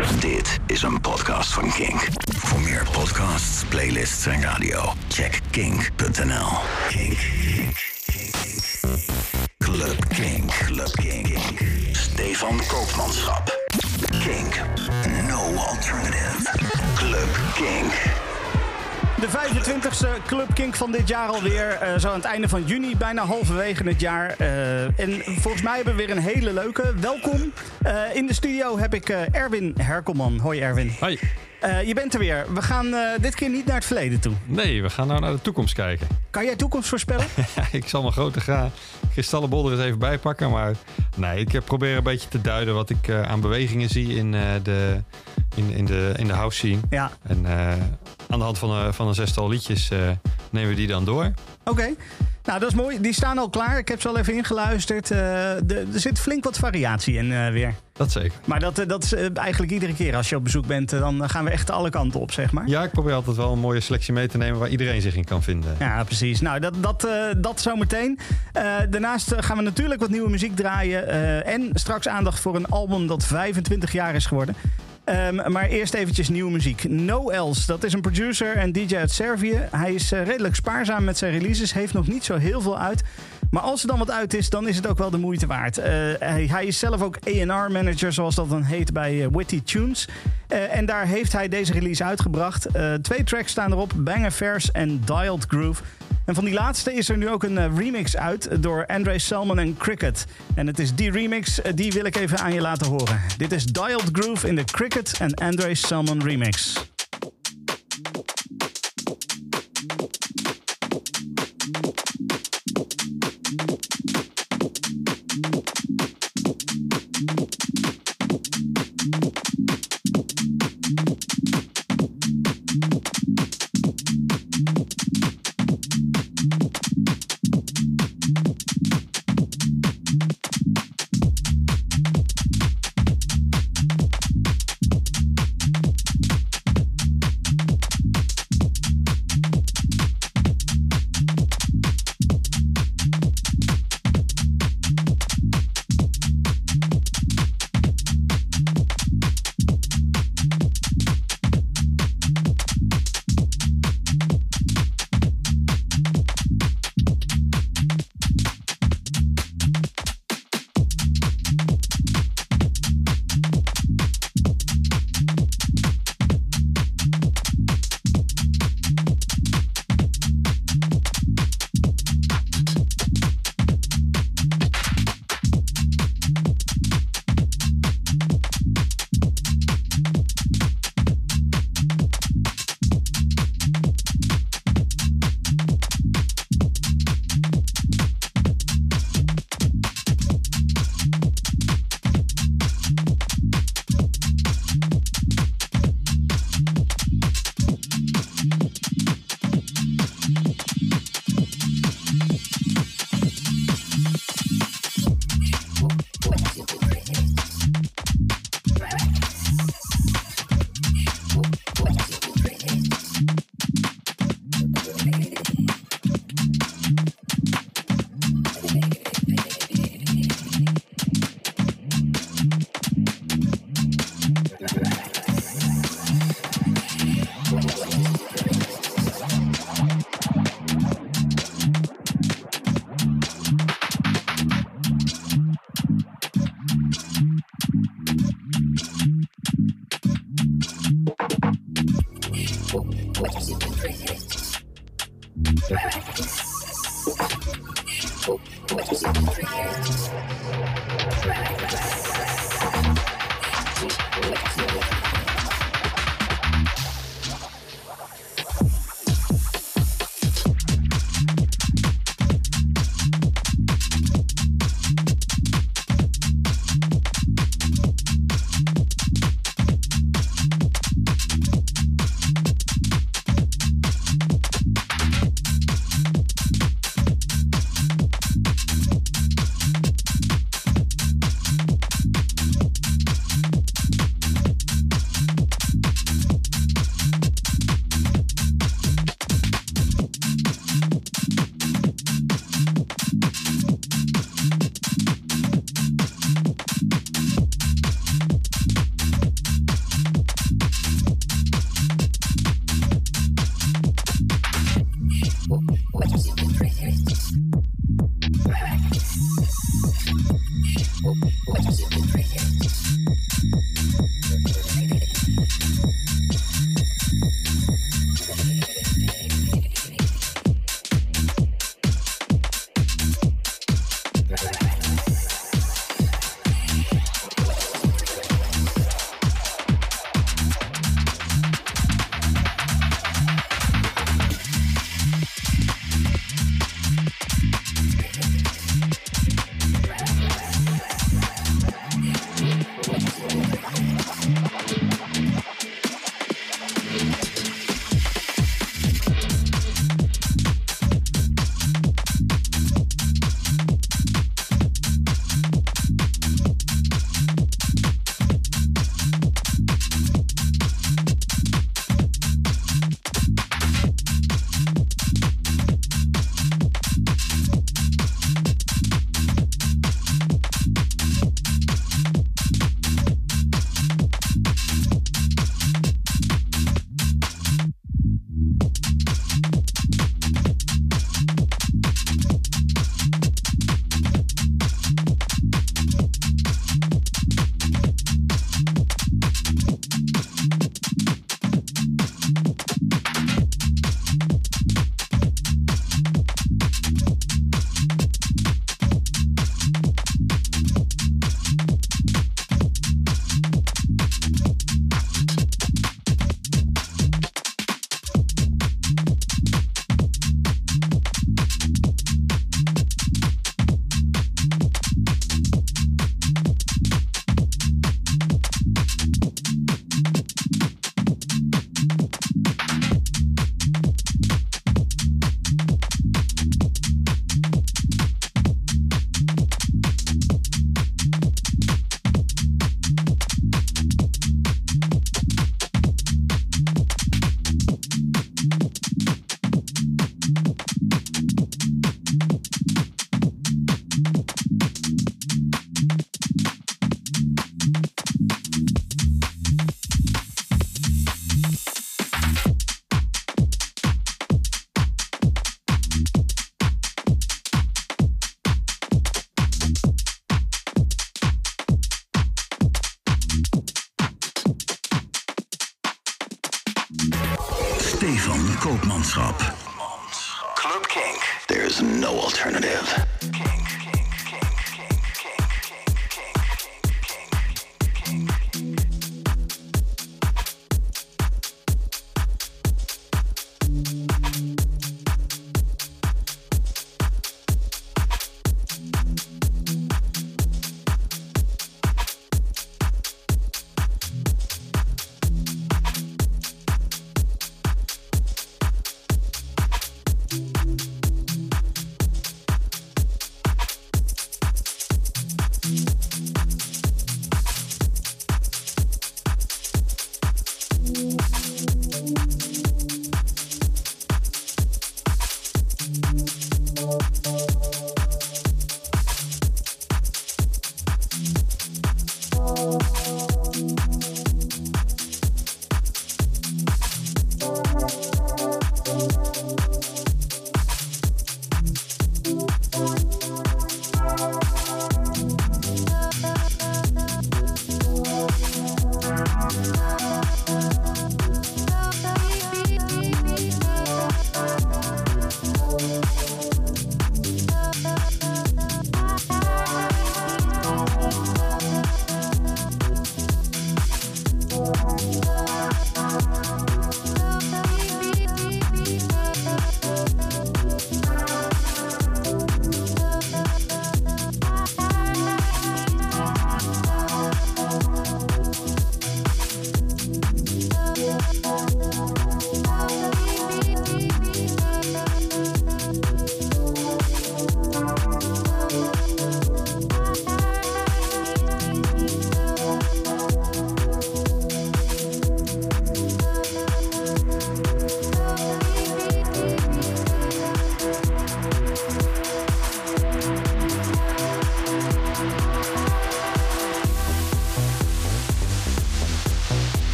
Dit is een podcast van Kink. Voor meer podcasts, playlists en radio, check kink.nl. Kink. Kink. Kink. Club Kink. Club Kink. Stefan Koopmanschap. Kink. No alternative. Club Kink. De 25e Club Kink van dit jaar alweer. eh zo aan het einde van juni, bijna halverwege het jaar. Eh, en volgens mij hebben we weer een hele leuke. Welkom. Eh, in de studio heb ik Erwin Herkelman. Hoi Erwin. Hoi. Je bent er weer. We gaan dit keer niet naar het verleden toe. Nee, we gaan nou naar de toekomst kijken. Kan jij toekomst voorspellen? Ik zal mijn grote gra kristallenbol er eens even bij pakken. Maar nee, ik probeer een beetje te duiden wat ik aan bewegingen zie in, de, in, in, de, in de house scene. ja. En aan de hand van, een- van een zestal liedjes eh, nemen we die dan door. Oké. Nou, dat is mooi. Die staan al klaar. Ik heb ze al even ingeluisterd. Eh, de- er zit flink wat variatie in eh, weer. Dat zeker. Maar dat, eh, dat is eh, eigenlijk iedere keer als je op bezoek bent. eh, dan gaan we echt alle kanten op, zeg maar. Ja, ik probeer altijd wel een mooie selectie mee te nemen waar iedereen zich in kan vinden. Ja, precies. Nou, dat, dat, eh, dat zometeen. Eh daarnaast eh, gaan we natuurlijk wat nieuwe muziek draaien. eh, en straks aandacht voor een album dat 25 jaar is geworden. Ehm, maar eerst eventjes nieuwe muziek. No Else, dat is een producer en DJ uit Servië. Hij is eh, redelijk spaarzaam met zijn releases, heeft nog niet zo heel veel uit. Maar als er dan wat uit is, dan is het ook wel de moeite waard. Eh, hij, hij is zelf ook A&R-manager, zoals dat dan heet, bij eh, Witty Tunes. En daar heeft hij deze release uitgebracht. Twee tracks staan erop, Bang Affairs en Dialed Groove. En van die laatste is er nu ook een eh, remix uit door Andre Salmon en Cricket. En het is die remix, eh, die wil ik even aan je laten horen. Dit is Dialed Groove in de Cricket en Andre Salmon remix.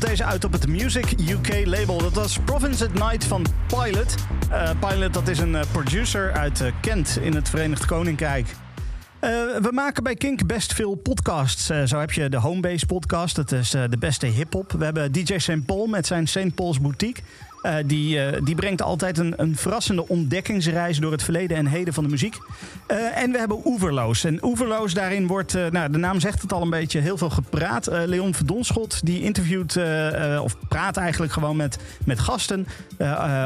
Komt deze uit op het Music UK label. Dat was Province at Night van Pilot. Uh, Pilot dat is een producer uit Kent in het Verenigd Koninkrijk. We maken bij Kink best veel podcasts. Zo heb je de Homebase podcast, dat is de beste hip-hop. We hebben DJ St. Paul met zijn St. Paul's Boutique. Die, die brengt altijd een, een verrassende ontdekkingsreis door het verleden en heden van de muziek. en we hebben Oeverloos. En Oeverloos, daarin wordt, nou, de naam zegt het al een beetje, heel veel gepraat. Leon Verdonschot, die interviewt, of praat eigenlijk gewoon met, met gasten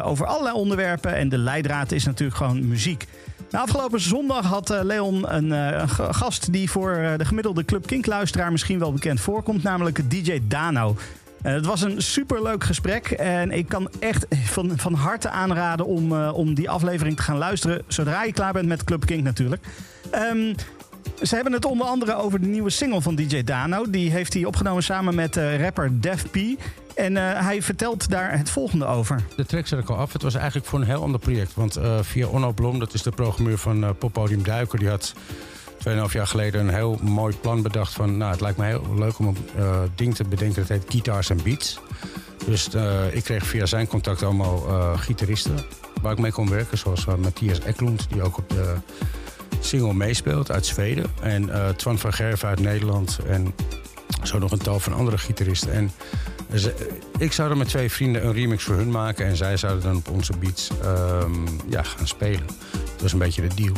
over allerlei onderwerpen. En de leidraad is natuurlijk gewoon muziek. Nou, afgelopen zondag had Leon een, uh, gast die voor de gemiddelde Club Kink-luisteraar misschien wel bekend voorkomt, namelijk DJ Dano. Het was een superleuk gesprek en ik kan echt van, van harte aanraden om, om die aflevering te gaan luisteren zodra je klaar bent met Club Kink natuurlijk. Um, ze hebben het onder andere over de nieuwe single van DJ Dano. Die heeft hij opgenomen samen met rapper Def P. En hij vertelt daar het volgende over. De track zet ik al af. Het was eigenlijk voor een heel ander project. Want via Onno Blom, dat is de programmeur van Poppodium Duiker... die had 2,5 jaar geleden een heel mooi plan bedacht van... nou, het lijkt me heel leuk om een ding te bedenken dat heet Guitars en Beats. Dus ik kreeg via zijn contact allemaal gitaristen waar ik mee kon werken. Zoals Matthias Eklund, die ook op de single meespeelt uit Zweden. En Twan van Gerven uit Nederland. En zo nog een tal van andere gitaristen. En ik zou er met twee vrienden een remix voor hun maken. En zij zouden dan op onze beats um, ja, gaan spelen. Dat was een beetje de deal.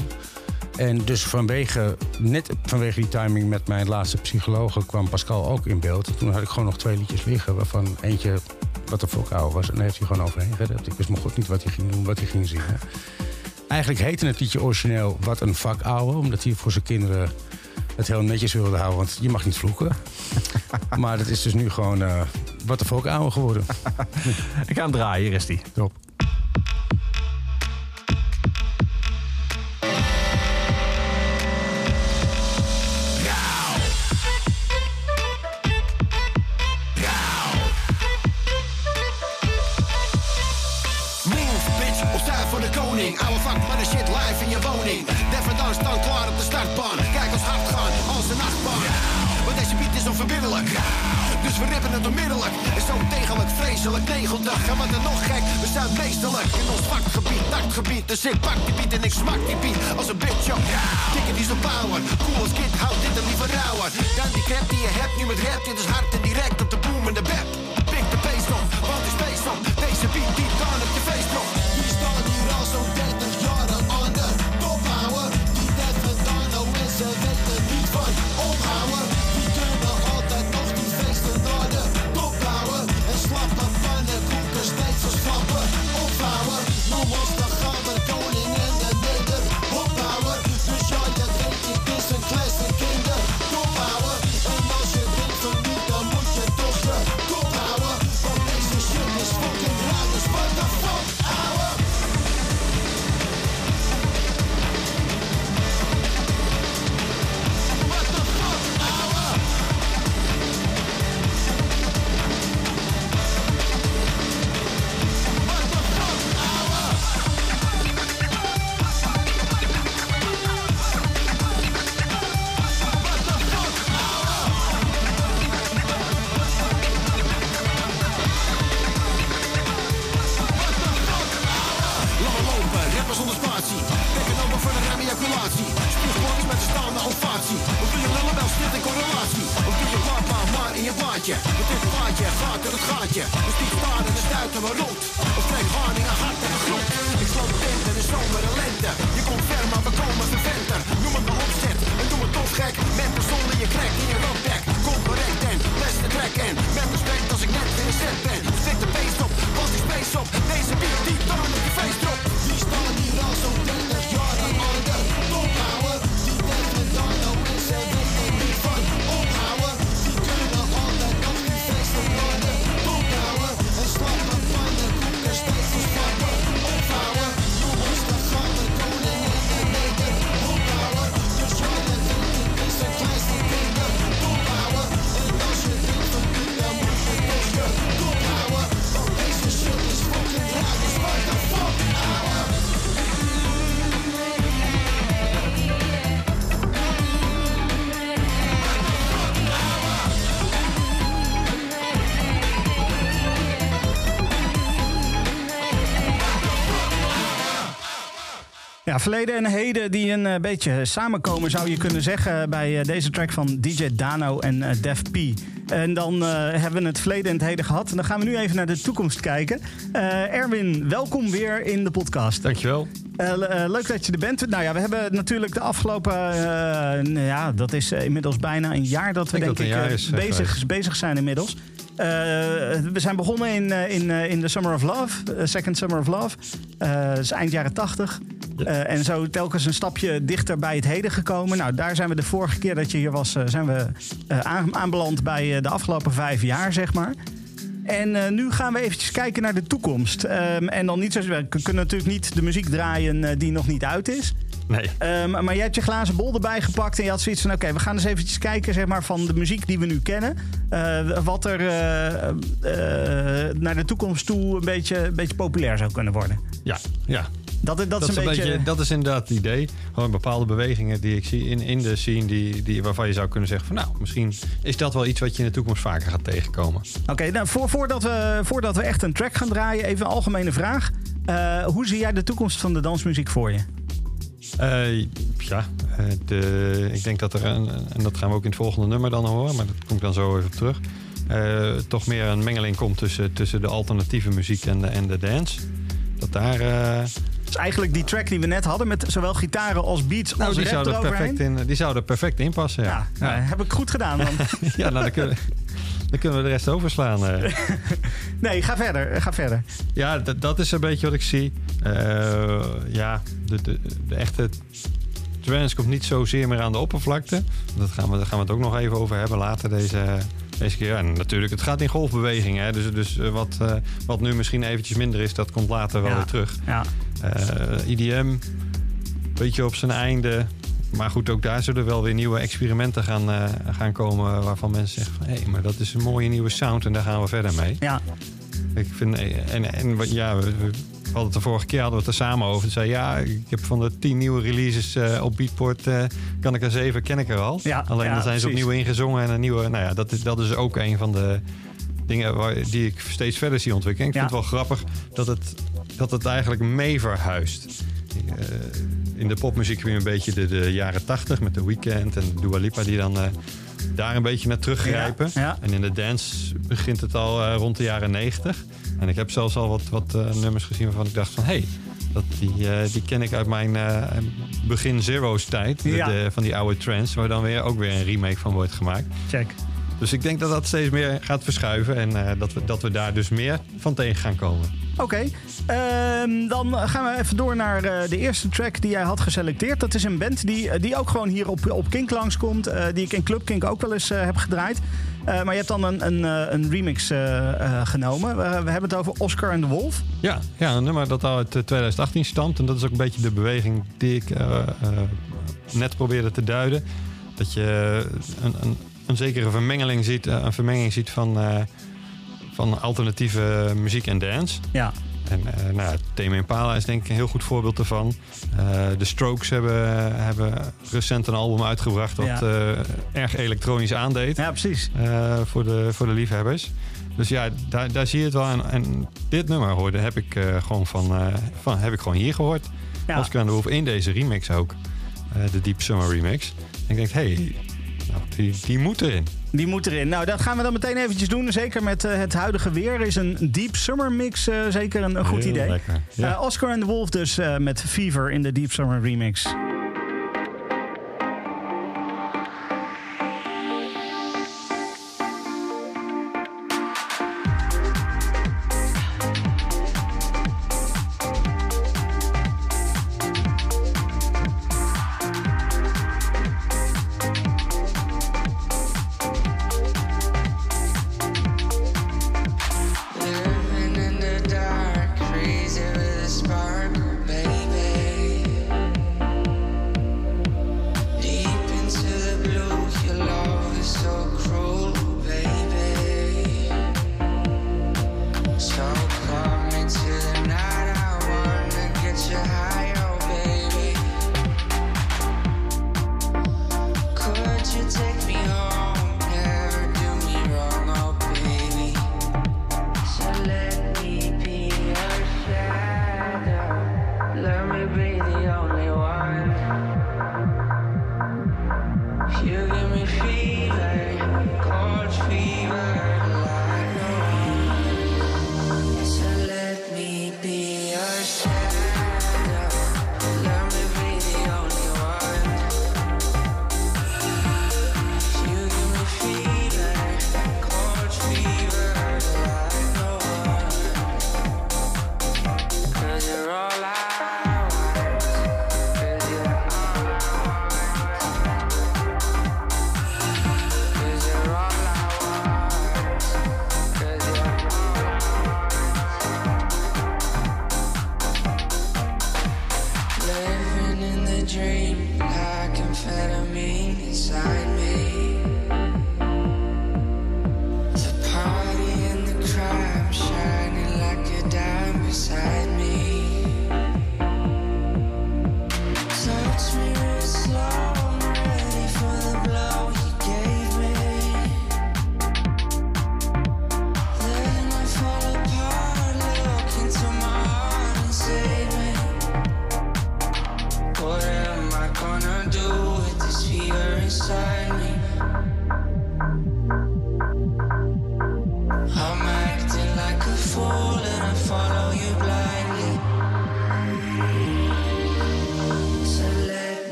En dus vanwege, net vanwege die timing met mijn laatste psycholoog kwam Pascal ook in beeld. En toen had ik gewoon nog twee liedjes liggen, waarvan eentje wat de fuck oude was. En daar heeft hij gewoon overheen gered. Ik wist maar goed niet wat hij ging doen, wat hij ging zingen. Eigenlijk heette het liedje origineel Wat een vak ouwe, omdat hij voor zijn kinderen het heel netjes wilde houden, want je mag niet vloeken. maar dat is dus nu gewoon uh, wat de volk ouder geworden. Ik ga hem draaien, hier is die. Top. Dus we rippen het onmiddellijk. Is zo degelijk, vreselijk, negeldag. En wat er nog gek, we zijn meesterlijk in ons vakgebied, taktgebied. Dus ik pak die beat en ik smak die beat als een bitch op. Dikke die zo power, cool als kid, houd dit er liever rauwer. Dan die crap die je hebt, nu met rap, dit is hard en direct op de boom en de bep. Pik de bass op, want is space op. Deze beat die dan op je face drop. Die staan hier al zo'n 30 jaar aan de top houden. Die net vandaan, nou ze weten niet van ophouden. Houden. En slappe pannenkoeken steeds als slappen ophouden. Nou was de gabber verleden en heden die een eh, beetje samenkomen, zou je kunnen zeggen, bij eh, deze track van DJ Dano en eh, Def P. En dan hebben we het verleden en het heden gehad. En dan gaan we nu even naar de toekomst kijken. Erwin, welkom weer in de podcast. Dankjewel. Eh, leuk dat je er bent. Nou ja, we hebben natuurlijk de afgelopen, nou ja, dat is inmiddels bijna een jaar dat we Ik denk denk ik dat is, bezig, bezig zijn inmiddels. We zijn begonnen in, in, in The Summer of Love, Second Summer of Love. Dat is eind jaren 80. Eh, en zo telkens een stapje dichter bij het heden gekomen. Nou, daar zijn we de vorige keer dat je hier was, eh, zijn we eh, aan- aanbeland bij de afgelopen vijf jaar, zeg maar. En nu gaan we eventjes kijken naar de toekomst. Ehm, en dan niet zo, we kunnen natuurlijk niet de muziek draaien die nog niet uit is. Nee. Ehm, maar jij hebt je glazen bol erbij gepakt en je had zoiets van... oké, we gaan eens eventjes kijken zeg maar, van de muziek die we nu kennen. wat er naar de toekomst toe een beetje, een beetje populair zou kunnen worden. Ja, ja. Dat, dat, Dat, is een beetje... dat is inderdaad het idee. Gewoon bepaalde bewegingen die ik zie in, in de scene... Die, die, waarvan je zou kunnen zeggen van... nou, misschien is dat wel iets wat je in de toekomst vaker gaat tegenkomen. Oké, nou, voor, voordat, we, voordat we echt een track gaan draaien, even een algemene vraag. Eh, hoe zie jij de toekomst van de dansmuziek voor je? Eh, ja, eh, de, ik denk dat er, een, en dat gaan we ook in het volgende nummer dan horen... maar dat kom ik dan zo even op terug... toch meer een mengeling komt tussen, tussen de alternatieve muziek en de, en de dance. Dat daar... Dus eigenlijk die track die we net hadden met zowel gitaren als beats nou, als die rap zou, er eroverheen. perfect in, die zou er perfect in passen, ja. Ja, nou, heb ik goed gedaan dan. Ja, nou, dan kunnen, dan kunnen we de rest overslaan. eh. nee, ga verder, ga verder. Ja, dat is een beetje wat ik zie. Eh, ja, de, de, de echte trance komt niet zozeer meer aan de oppervlakte. Dat gaan we, daar gaan we het ook nog even over hebben later deze, deze keer. En natuurlijk, het gaat in golfbewegingen. Hè? Dus, dus eh, wat, eh, wat nu misschien eventjes minder is, dat komt later wel Ja. weer terug. Ja. Eh, IDM, beetje op zijn einde. Maar goed, ook daar zullen wel weer nieuwe experimenten gaan, gaan komen... waarvan mensen zeggen hé, maar dat is een mooie nieuwe sound en daar gaan we verder mee. Ja, Ik vind, en, en ja, we, we hadden het de vorige keer hadden we het er samen over. Toen zei ja, ik heb van de tien nieuwe releases eh, op Beatport, eh, kan ik er zeven, ken ik er al. Ja, Alleen ja, dan zijn ze precies. opnieuw ingezongen en een nieuwe, nou ja, dat is, dat is ook een van de dingen waar, die ik steeds verder zie ontwikkelen. Ik Ja. vind het wel grappig dat het, dat het eigenlijk mee verhuist. Eh, in de popmuziek je een beetje de, de jaren tachtig met The Weeknd en Dua Lipa die dan daar een beetje naar teruggrijpen. Ja, ja. En in de dance begint het al rond de jaren 90. En ik heb zelfs al wat, wat eh, nummers gezien waarvan ik dacht van... hé, hey, dat die, eh, die ken ik uit mijn eh, begin Zero's tijd. De- Ja. de- van die oude trends, waar dan weer ook weer een remake van wordt gemaakt. check. Dus ik denk dat dat steeds meer gaat verschuiven. En dat, we, dat we daar dus meer van tegen gaan komen. Oké, ehm, dan gaan we even door naar de eerste track die jij had geselecteerd. Dat is een band die, die ook gewoon hier op, op Kink langskomt. eh die ik in Club Kink ook wel eens heb gedraaid. Eh, maar je hebt dan een, een, eh, een remix eh, genomen. We, hebben het over Oscar and the Wolf. Ja, ja, een nummer dat al uit eh, 2018 stamt. En dat is ook een beetje de beweging die ik net probeerde te duiden. Dat je een, een, een zekere vermengeling ziet, een vermenging ziet van, van alternatieve muziek en dance. Ja, En eh nou, Impala is denk ik een heel goed voorbeeld daarvan. Eh, de Strokes hebben, hebben recent een album uitgebracht dat Ja. eh, erg elektronisch aandeed ja precies. voor, de, voor de liefhebbers. Dus ja, daar, daar zie je het wel. En, en dit nummer hoorde heb ik gewoon van, van heb ik gewoon hier gehoord. Ja. Oscar en de Wolf in deze remix ook. De Deep Summer remix. En ik denk, hé, hey, nou, die, die moet erin. Die moet erin. Nou, dat gaan we dan meteen eventjes doen. Zeker met eh, het huidige weer is een Deep Summer mix eh, zeker een, een goed Heel idee. Ja. Eh, Oscar and the Wolf dus met Fever in de Deep Summer remix.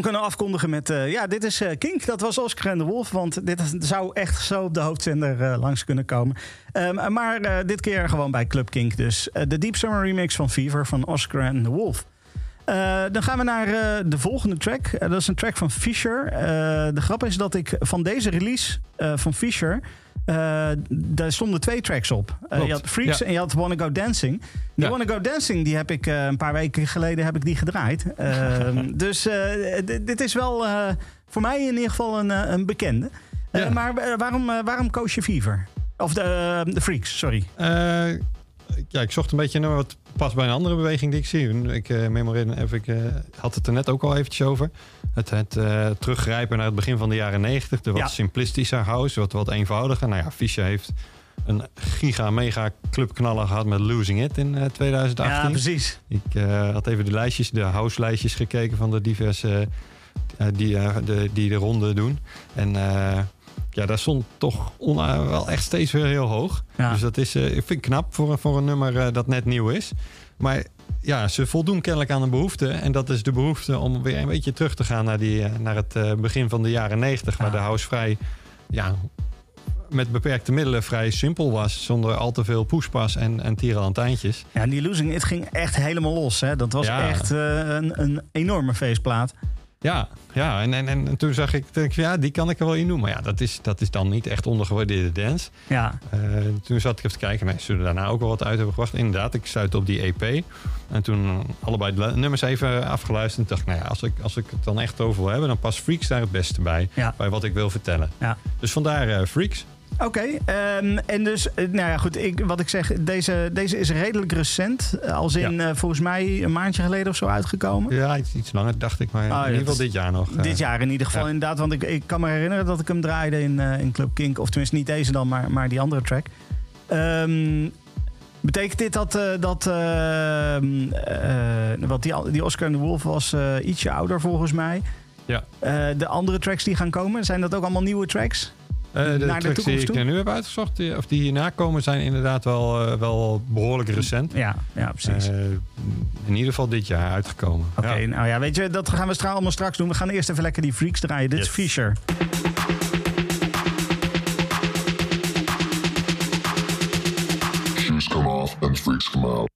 Kunnen afkondigen met... eh, ja, dit is eh, Kink. Dat was Oscar en de Wolf. Want dit zou echt zo op de hoofdzender eh, langs kunnen komen. Ehm, maar dit keer gewoon bij Club Kink. Dus de Deep Summer remix van Fever van Oscar en de Wolf. Eh, dan gaan we naar eh, de volgende track. Eh, dat is een track van Fisher. De grap is dat ik van deze release van Fisher... daar stonden twee tracks op. Je had Freaks ja. en je had Wanna Go Dancing. Die Ja. Wanna Go Dancing die heb ik een paar weken geleden heb ik die gedraaid. Ehm, dus dit is wel voor mij in ieder geval een, een bekende. Ja. maar waarom, waarom koos je Fever? Of de, de Freaks, sorry. Ja, ik zocht een beetje naar wat past bij een andere beweging die ik zie. Ik uh, memoreer even, ik eh, had het er net ook al eventjes over. Het, het eh, teruggrijpen naar het begin van de jaren 90. De wat Ja. simplistischer house, wat, wat eenvoudiger. Nou ja, Fischer heeft een giga mega clubknaller gehad met Losing It in eh, 2018. Ja, precies. Ik eh, had even de lijstjes, de house-lijstjes gekeken van de diverse eh, die, eh, de, die de ronde doen. En eh, ja, daar stond toch eh, wel echt steeds weer heel hoog. Ja. Dus dat is, eh, ik vind ik knap voor, een- voor een nummer eh, dat net nieuw is. Maar ja, ze voldoen kennelijk aan een behoefte. En dat is de behoefte om weer een beetje terug te gaan naar, die, naar het begin van de jaren 90, waar Ja. de house vrij ja, met beperkte middelen vrij simpel was. Zonder al te veel poespas en, en tierenlantijntjes. Ja, en die Losing It ging echt helemaal los. Hè? Dat was Ja. echt een, een enorme feestplaat. Ja, ja en, en, en toen zag ik, denk ja, die kan ik er wel in doen. Maar ja, dat is, dat is dan niet echt ondergewaardeerde dance. Ja, Eh, toen zat ik even te kijken, nee, zullen daarna ook wel wat uit hebben gebracht. Inderdaad, ik stuitte op die EP. En toen allebei de nummers even afgeluisterd. En dacht nou ja, als ik, als ik het dan echt over wil hebben, dan past Freaks daar het beste bij. Ja. Bij wat ik wil vertellen. ja. Dus vandaar eh, Freaks. Oké, ehm, en dus, eh, nou ja, goed, ik, wat ik zeg, deze, deze is redelijk recent. eh, Als in, eh, volgens mij, een maandje geleden of zo uitgekomen. Ja, iets, iets langer dacht ik, maar Oh, ja, in ieder geval dit jaar nog. Dit jaar in ieder geval, ja. inderdaad. Want ik, ik kan me herinneren dat ik hem draaide in, in Club Kink. Of tenminste niet deze dan, maar, maar die andere track. Ehm, betekent dit dat, dat ehm, eh, wat die, die Oscar en de Wolf was ietsje ouder volgens mij. Ja. De andere tracks die gaan komen, zijn dat ook allemaal nieuwe tracks? Eh, de naar de tracks die toekomst ik toe? nu heb uitgezocht, die, of die hierna komen, zijn inderdaad wel, eh, wel behoorlijk recent. Ja, ja precies. Eh, in ieder geval dit jaar uitgekomen. Oké, Ja. nou ja, weet je, dat gaan we stra- allemaal straks doen. We gaan eerst even lekker die freaks draaien. Dit is. Fisher. Shoes come off and freaks come out.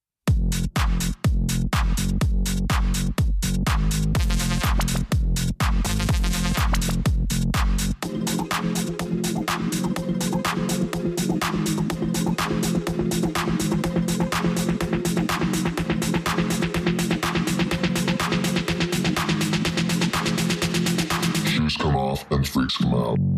Freaks come out.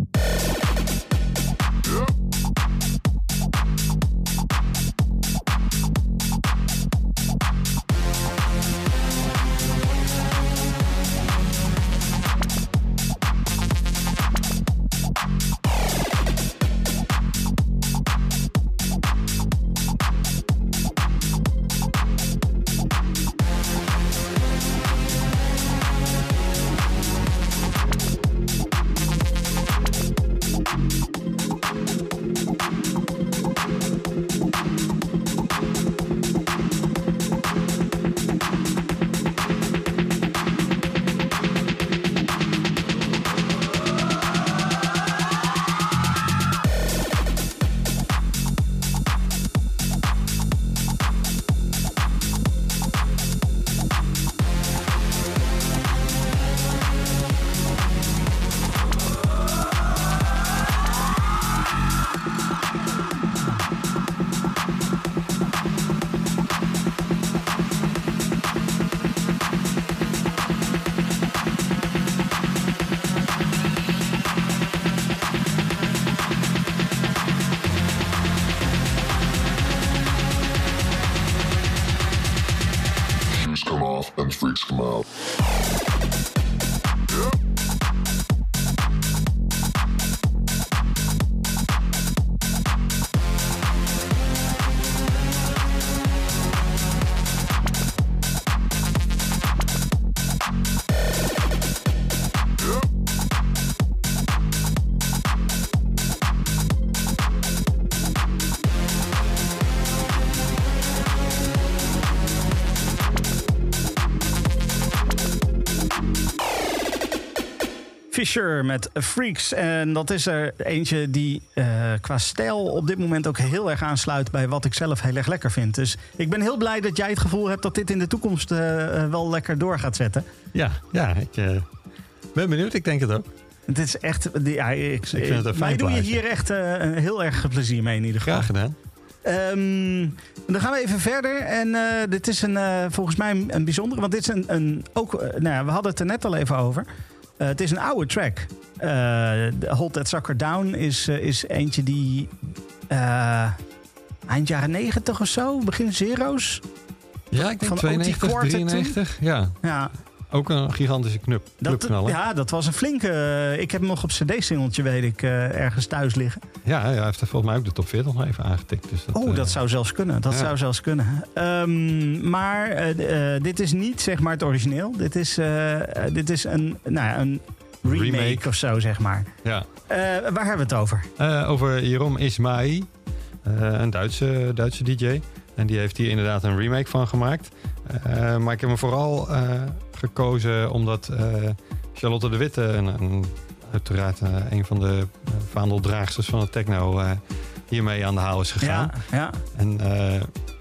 mouth and freaks come out. Fisher met Freaks. En dat is er eentje die eh, qua stijl op dit moment ook heel erg aansluit bij wat ik zelf heel erg lekker vind. Dus ik ben heel blij dat jij het gevoel hebt dat dit in de toekomst eh, eh, wel lekker door gaat zetten. Ja, ja ik ben benieuwd. Ik denk het ook. Het is echt. die- Ja, ik, vind het een fijn doe je plaatje. hier echt heel erg plezier mee in ieder geval. Graag gedaan. Ehm, dan gaan we even verder. En dit is een, volgens mij een, een bijzondere. Want dit is een. een ook, nou ja, we hadden het er net al even over. Eh, het is een oude track. Eh, Hold That Sucker Down is, eh, is eentje die. eind jaren 90 of zo, begin zero's. Ja, ik denk Van 92, OT Quartet toen? 93. Ja, Ja, ook een gigantische knup, dat. Ja. dat was een flinke. eh, ik heb hem nog op CD-singeltje, weet ik, eh, ergens thuis liggen. Ja, hij heeft er volgens mij ook de top 40 nog even aangetikt. Dus dat, Oh, eh, dat zou zelfs kunnen. Dat ja. zou zelfs kunnen. Ehm, maar eh, eh, dit is niet zeg maar het origineel. Dit is, eh, eh, dit is een, nou ja, een remake, Remake. of zo, zeg maar. Ja. Eh, waar hebben we het over? Eh, over Jeroen Ismail, eh, een Duitse, Duitse DJ. En die heeft hier inderdaad een remake van gemaakt. Eh, maar ik heb hem vooral eh, gekozen omdat eh, Charlotte de Witte, een, een, uiteraard eh, een van de eh, vaandeldraagsters van het techno, hiermee aan de haal is gegaan. Ja, ja. En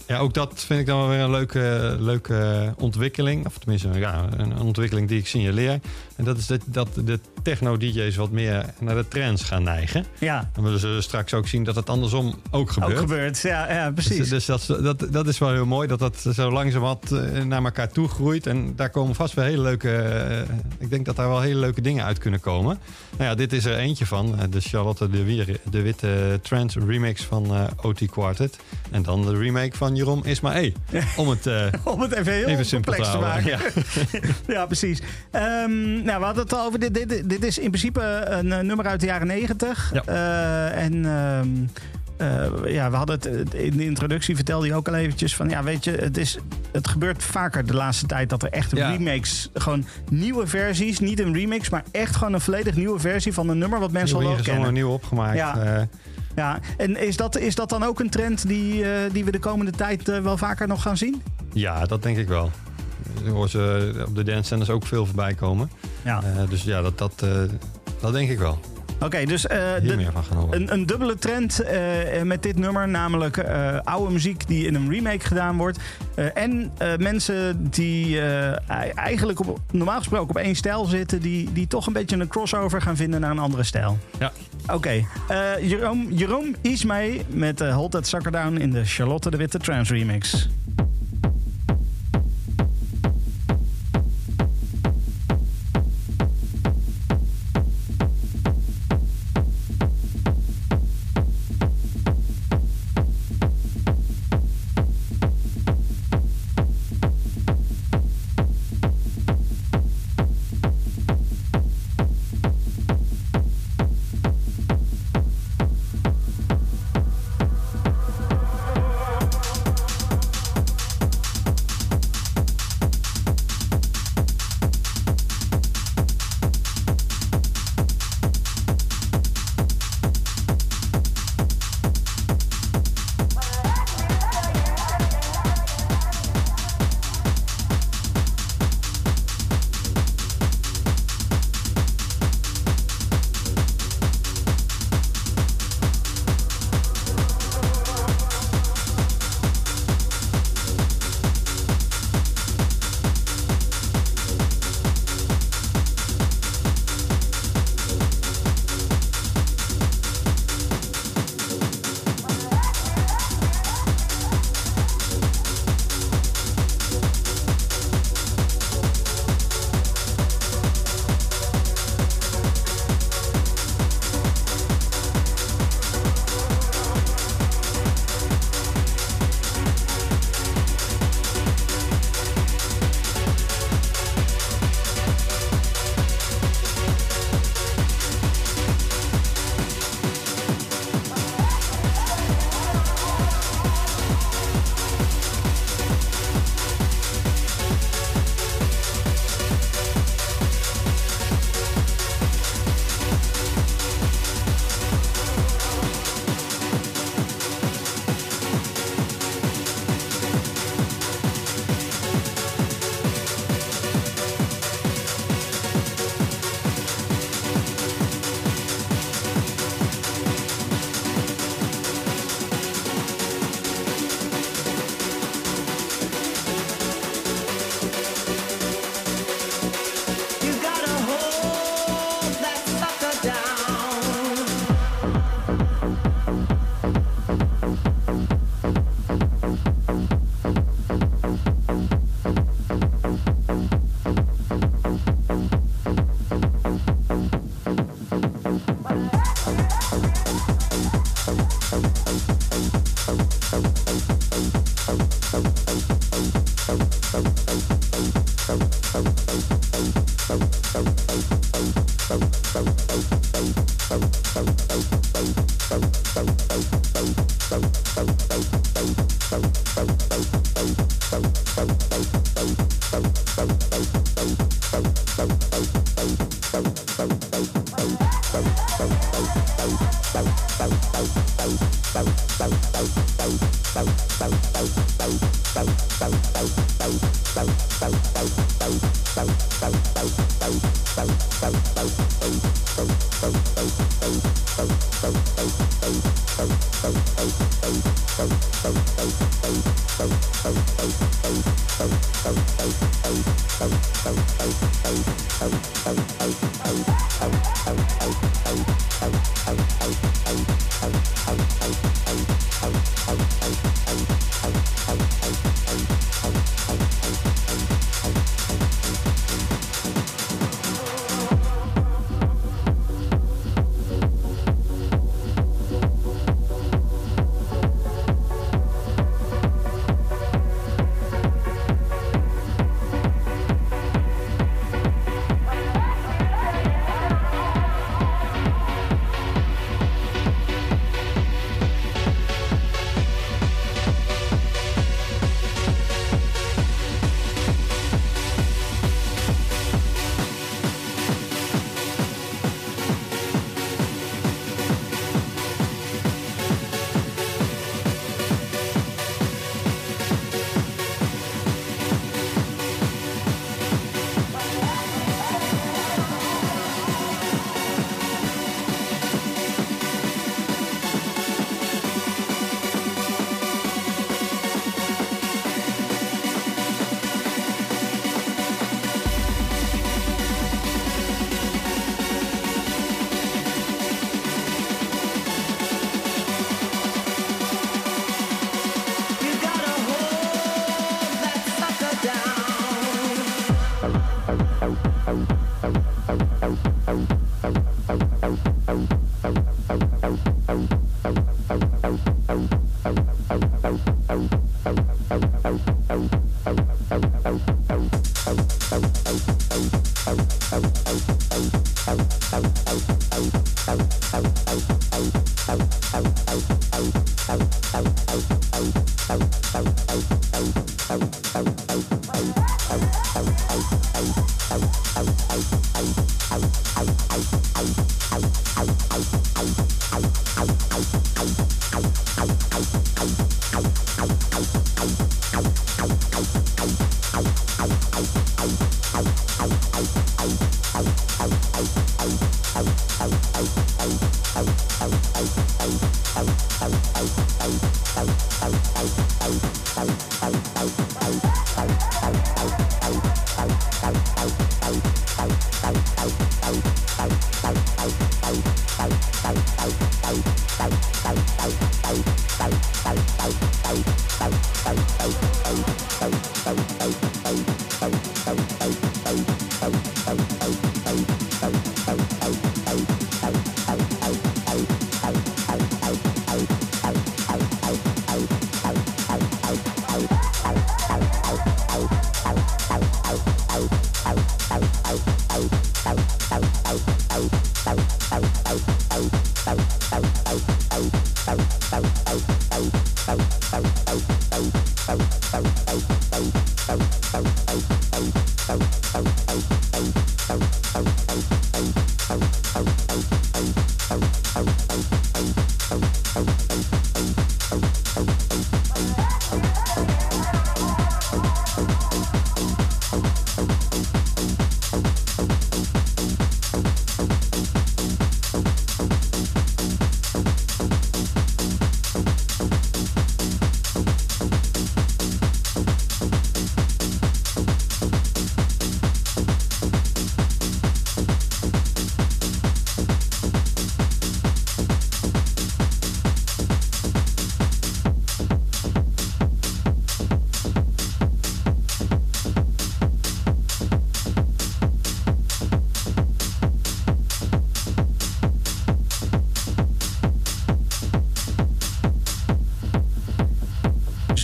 ja, ook dat vind ik dan wel weer een leuke, leuke ontwikkeling. Of tenminste, ja, een ontwikkeling die ik signaleer. En dat is dat, dat de techno-dj's wat meer naar de trends gaan neigen. ja. En we zullen straks ook zien dat het andersom ook gebeurt. ook gebeurd. Ja, ja Dus, precies. dus dat, dat, dat is wel heel mooi dat dat zo langzamerhand eh, naar elkaar toe groeit. En daar komen vast wel hele leuke... eh, ik denk dat daar wel hele leuke dingen uit kunnen komen. Nou ja, dit is er eentje van. eh, De Charlotte de, Wier, de Witte Trend remix van OT Quartet. En dan de remake van Jeroen Ismae. Om het Om het even heel even simpel te complex te, maken. Ja. Ja, precies. Ehm, nou, we hadden het al over. Dit, dit, dit is in principe een eh, nummer uit de jaren negentig. Ja. Eh, en ehm, eh, ja, we hadden het in de introductie vertelde je ook al eventjes van ja, weet je, het, is, het gebeurt vaker de laatste tijd dat er echt Ja. remakes, gewoon nieuwe versies, niet een remix, maar echt gewoon een volledig nieuwe versie van een nummer wat mensen al kennen. nieuw opgemaakt. Ja. Ja, en is dat, is dat dan ook een trend die, die we de komende tijd wel vaker nog gaan zien? ja, dat denk ik wel. Je hoort ze op de dance centers ook veel voorbij komen. Ja. Eh, dus ja, dat, dat, eh, dat denk ik wel. Oké, dus eh, de. Een, een dubbele trend eh, met dit nummer, namelijk eh, oude muziek die in een remake gedaan wordt. Eh, en eh, mensen die eh, eigenlijk op, normaal gesproken op één stijl zitten, die, die toch een beetje een crossover gaan vinden naar een andere stijl. Ja. Oké, eh, Jeroen, Jeroen Ismay met eh, Hold That Sucker Down in de Charlotte de Witte Trans remix.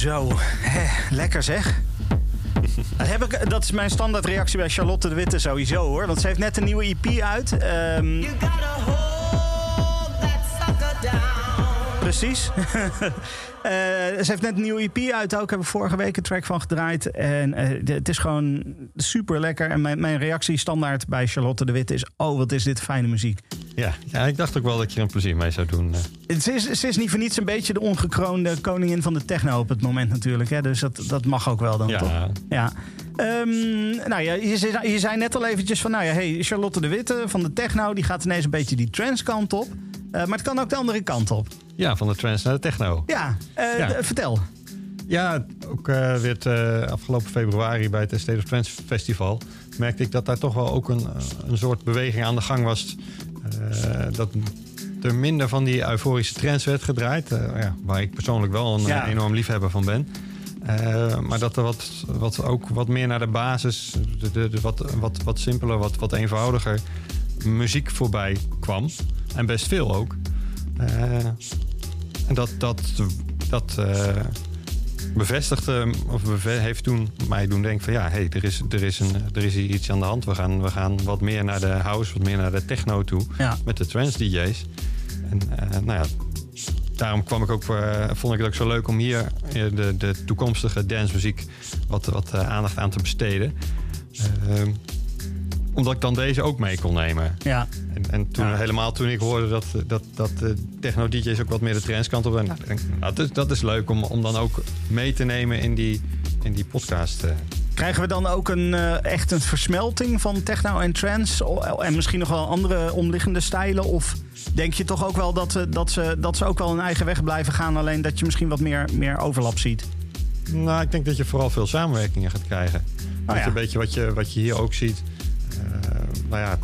Zo, lekker zeg. Dat, heb ik, dat is mijn standaard reactie bij Charlotte de Witte sowieso hoor. Want ze heeft net een nieuwe EP uit. Ehm, precies. Eh, ze heeft net een nieuwe EP uit ook. Heb ik vorige week een track van gedraaid. En eh, de- het is gewoon super lekker. En mijn, mijn reactie standaard bij Charlotte de Witte is... Oh, wat is dit fijne muziek. Ja, ja, ik dacht ook wel dat je er een plezier mee zou doen. Ze is, ze is niet voor niets een beetje de ongekroonde koningin van de techno op het moment natuurlijk. Hè? Dus dat, dat mag ook wel dan Ja. toch? Ja. Ehm, nou ja, je, zei- je zei net al eventjes van, nou ja, hey, Charlotte de Witte van de techno, die gaat ineens een beetje die trance kant op. Eh, maar het kan ook de andere kant op. Ja, van de trance naar de techno. Ja, eh, Ja. vertel. Ja, ook eh weer afgelopen februari bij het State of Trance Festival merkte ik dat daar toch wel ook een, een soort beweging aan de gang was. Dat er minder van die euforische trance werd gedraaid. eh, ja, waar ik persoonlijk wel een Ja. enorm liefhebber van ben. Eh, maar dat er wat, wat, ook wat meer naar de basis, de, de, de wat, wat, wat simpeler, wat, wat eenvoudiger muziek voorbij kwam. En best veel ook. Eh, en dat, dat, dat bevestigde, of beve- heeft toen mij doen denken van ja, hey, er, is, er, is een, er is hier iets aan de hand. We gaan, we gaan wat meer naar de house, wat meer naar de techno toe Ja. met de trance DJ's. En eh, nou ja, daarom kwam ik ook, eh, vond ik het ook zo leuk om hier eh, de, de toekomstige dancemuziek wat, wat aandacht aan te besteden. Omdat ik dan deze ook mee kon nemen. Ja, En, en toen, Ja. helemaal toen ik hoorde dat, dat, dat de techno-dj's ook wat meer de trendskant op... En, nou, nou, dat, is, dat is leuk om, om dan ook mee te nemen in die, in die podcast. eh. krijgen we dan ook een, eh, echt een versmelting van techno en trance? En misschien nog wel andere omliggende stijlen? Of denk je toch ook wel dat, eh, dat, ze, dat ze ook wel hun eigen weg blijven gaan? Alleen dat je misschien wat meer, meer overlap ziet? Nou, ik denk dat je vooral veel samenwerkingen gaat krijgen. dat ja. je een beetje wat je, wat je hier ook ziet. Eh, nou ja,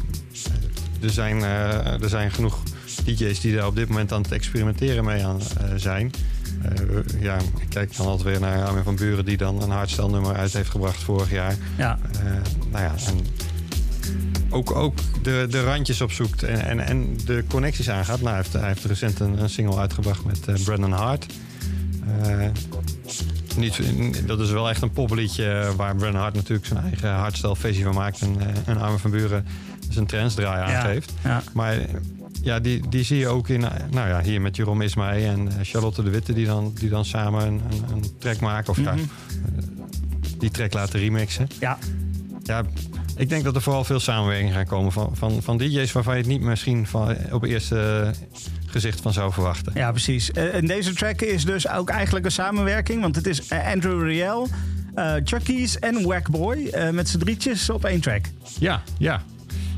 er zijn, eh, er zijn genoeg DJ's die daar op dit moment aan het experimenteren mee aan, eh, zijn. Ja, ik kijk dan altijd weer naar Armin van Buren... die dan een hardstelnummer uit heeft gebracht vorig jaar. Ja, nou ja, en ook, ook de, de randjes opzoekt en, en, en de connecties aangaat. Nou, hij, heeft, hij heeft recent een, een single uitgebracht met Brandon Hart. Eh, niet, dat is wel echt een popliedje waar Brandon Hart natuurlijk zijn eigen hardstyle versie van maakt. En, eh, en Armin van Buren zijn trance draai Ja. aangeeft. ja. Maar eh, ja, die, die zie je ook in, eh, nou ja, hier met Jeroen Ismaï en eh, Charlotte de Witte... die dan, die dan samen een, een, een track maken. Of Mhm. eh, die track laten remixen. ja. Ja, ik denk dat er vooral veel samenwerking gaan komen van, van, van DJ's waarvan je het niet misschien van, op eerste eh, gezicht van zou verwachten. Ja, precies. Eh, En deze track is dus ook eigenlijk een samenwerking. Want het is eh, Andrew Riel, eh Chucky's en Wackboy. eh met z'n drietjes op één track. Ja, ja.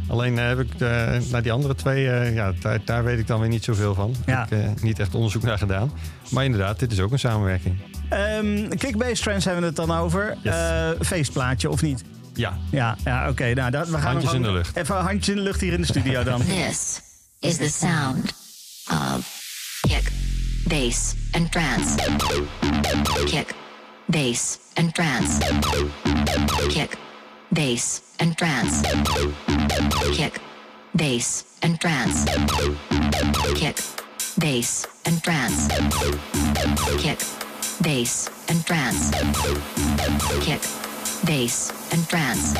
Alleen heb ik de, naar die andere twee, eh, ja, daar, daar weet ik dan weer niet zoveel van. Ja. Ik heb eh, niet echt onderzoek naar gedaan. Maar inderdaad, dit is ook een samenwerking. Ehm Kickbase Trends hebben we het dan over. Yes. Eh, feestplaatje of niet? Ja, Ja, ja oké. Nou, dat, we gaan Handjes in de lucht. Even handjes in de lucht hier in de studio dan. This is the sound of kick, bass, and trance. Kick, bass, and trance. Kick, bass, and trance. Kick, bass, and trance. Kick, bass, and trance. Kick, bass, and trance. Kick, bass, and trance.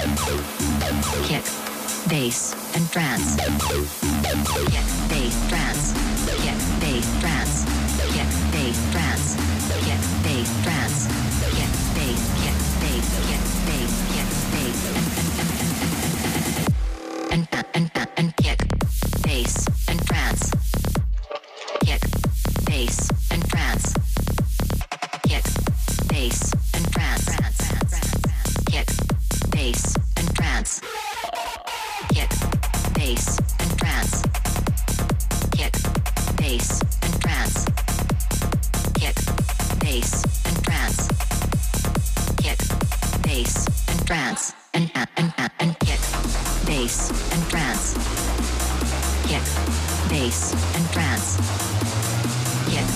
Kick, bass, and trance. Kick, bass, trance. Kick, bass, trance. Kick, bass, trance. Kick, bass, trance. Kick, bass, kick, bass, kick, bass, kick, bass, and and and and and and and kick, bass, and trance. Kick, bass, and trance. Kick, bass, and trance. Kick, bass, and bass, and trance. Kick, bass, and trance. Kick, bass, and trance. Kick, bass, and trance. And and and and, and kick, bass, and trance. Kick, bass, and trance. Kick,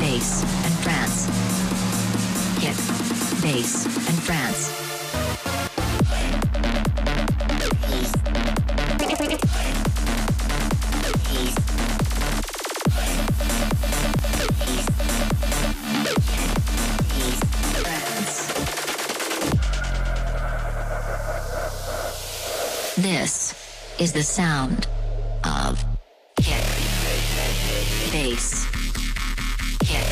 bass, and trance. Kick, bass, and trance. Is the sound of kick, bass, kick,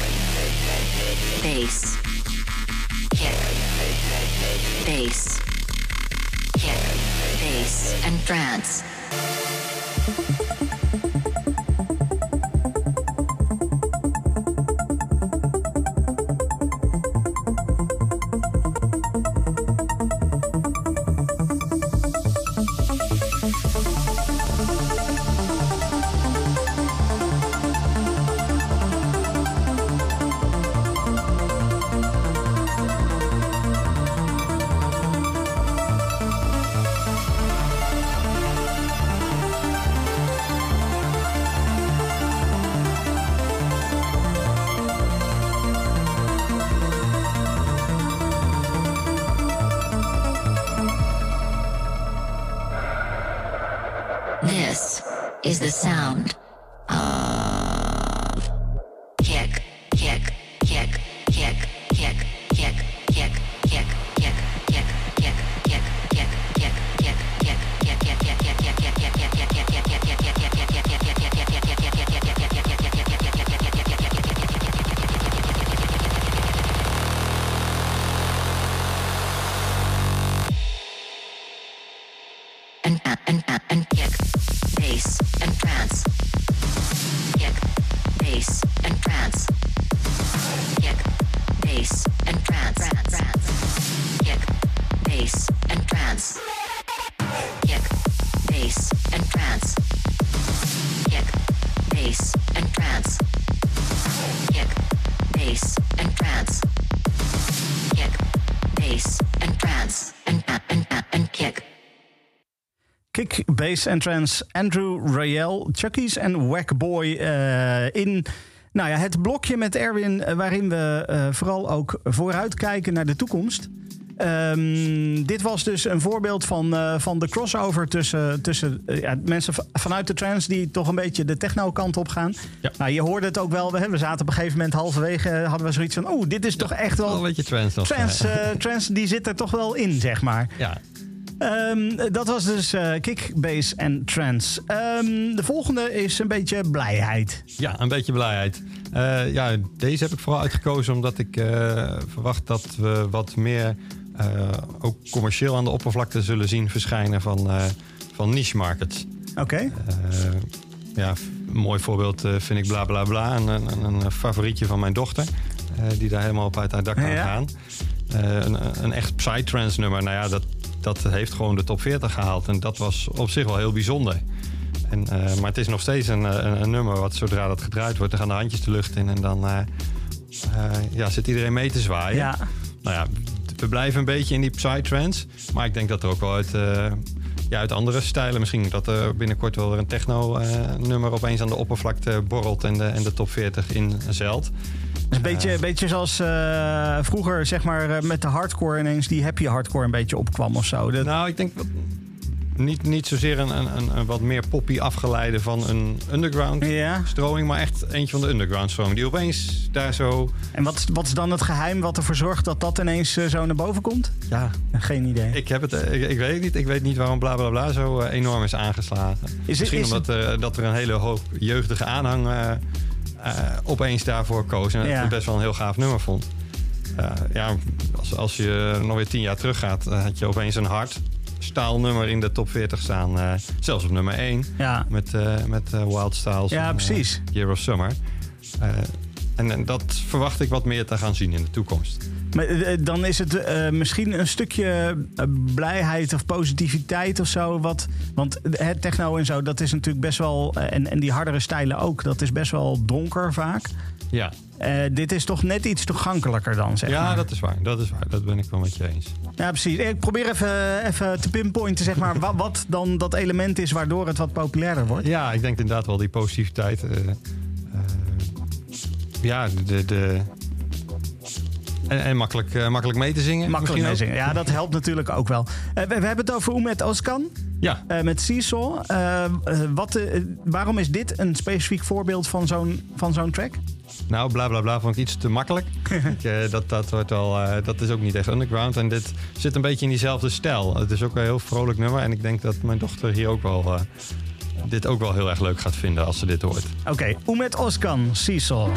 bass, bass, bass, and trance. The sound En Trance, Andrew Rayel, Chucky's en Wackboy eh in nou ja, het blokje met Erwin... eh, waarin we eh, vooral ook vooruitkijken naar de toekomst. Ehm, dit was dus een voorbeeld van, van de crossover tussen, tussen ja, mensen vanuit de trance... die toch een beetje de techno-kant op gaan. Ja. Nou, je hoorde het ook wel. We, we zaten op een gegeven moment halverwege... hadden we zoiets van, oeh, dit is toch echt Wel een beetje trance. Trance, trance, die zit er toch wel in, zeg maar. ja. Ehm, dat was dus eh, kick, bass en trance. Ehm, de volgende is een beetje blijheid. ja, een beetje blijheid. Eh, ja, deze heb ik vooral uitgekozen omdat ik eh, verwacht dat we wat meer ook commercieel aan de oppervlakte zullen zien verschijnen van, van niche markets. Oké. Ja, een mooi voorbeeld vind ik bla bla bla. Een, een, een favorietje van mijn dochter. die daar helemaal op uit haar dak kan Ja. gaan. Een, een echt psytrance nummer. Nou ja, dat, dat heeft gewoon de top 40 gehaald. En dat was op zich wel heel bijzonder. En, eh, maar het is nog steeds een, eh, een, een nummer wat zodra dat gedraaid wordt... dan gaan de handjes de lucht in en dan eh, ja, zit iedereen mee te zwaaien. Ja. Nou ja, we blijven een beetje in die psytrance. Maar ik denk dat er ook wel uit, ja, uit andere stijlen... misschien dat er binnenkort wel weer een techno-nummer... opeens aan de oppervlakte borrelt en de, en de top 40 inzeilt. Dus een beetje, beetje zoals eh, vroeger, zeg maar, eh, met de hardcore ineens die happy hardcore een beetje opkwam of zo. Dat, Nou, ik denk niet, niet zozeer een, een, een, wat meer poppy afgeleide van een underground Ja. stroming... maar echt eentje van de underground stroming. Die opeens daar zo... En wat, is- wat is dan het geheim wat ervoor zorgt dat dat ineens eh, zo naar boven komt? Ja, Geen idee. Ik, heb het, ik, ik weet het niet. Ik weet niet waarom bla bla bla zo enorm is aangeslagen. Is Misschien is omdat dat er een hele hoop jeugdige aanhang opeens daarvoor koos. En Ja. het best wel een heel gaaf nummer vond. Eh, ja, als, als je nog weer tien jaar terug gaat, eh, had je opeens een hard staalnummer in de top 40 staan. eh, zelfs op nummer 1. Ja. Met, eh, met eh, Wild Styles. Ja, en, eh, precies. Year of Summer. Eh, en, en dat verwacht ik wat meer te gaan zien in de toekomst. Maar eh, dan is het eh, misschien een stukje eh, blijheid of positiviteit of zo. Wat, want het techno en zo, dat is natuurlijk best wel... eh, en, en die hardere stijlen ook, dat is best wel donker vaak. Ja, Eh, dit is toch net iets toegankelijker dan, zeg ja maar. dat is waar. Dat is waar. Dat ben ik wel met je eens. Ja, precies. Ik probeer even, even te pinpointen, zeg maar, wat, wat dan dat element is waardoor het wat populairder wordt. Ja, ik denk inderdaad wel die positiviteit. eh, eh, ja, de. de en, en makkelijk, eh, makkelijk mee te zingen. Makkelijk mee ook. zingen. Ja, dat helpt natuurlijk ook wel. Eh, we, we hebben het over Oemet Oskan. Ja. eh, met Seesaw. Wat, waarom is dit een specifiek voorbeeld van zo'n, van zo'n track? Nou, bla bla bla vond ik iets te makkelijk. Ik, dat, dat, wordt wel, dat is ook niet echt underground. En dit zit een beetje in diezelfde stijl. Het is ook een heel vrolijk nummer. En ik denk dat mijn dochter hier ook wel, dit ook wel heel erg leuk gaat vinden als ze dit hoort. Oké, Oemet Oskan, Seesaw.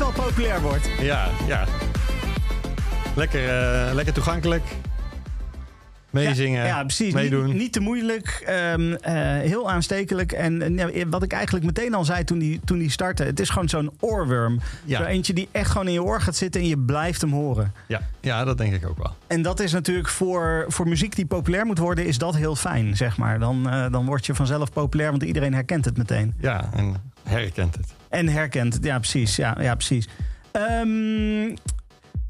Wel populair wordt. Ja, ja. Lekker, eh, lekker toegankelijk. Meezingen, Ja, ja, precies. meedoen. Niet, niet te moeilijk, ehm, eh, heel aanstekelijk. En eh, wat ik eigenlijk meteen al zei toen die, toen die startte... het is gewoon zo'n oorworm. Ja. Zo eentje die echt gewoon in je oor gaat zitten en je blijft hem horen. Ja, ja, dat denk ik ook wel. En dat is natuurlijk voor, voor muziek die populair moet worden... is dat heel fijn, zeg maar. Dan, dan word je vanzelf populair, want iedereen herkent het meteen. Ja, en herkent het. En herkent, ja precies. Ja, ja, precies. Ehm,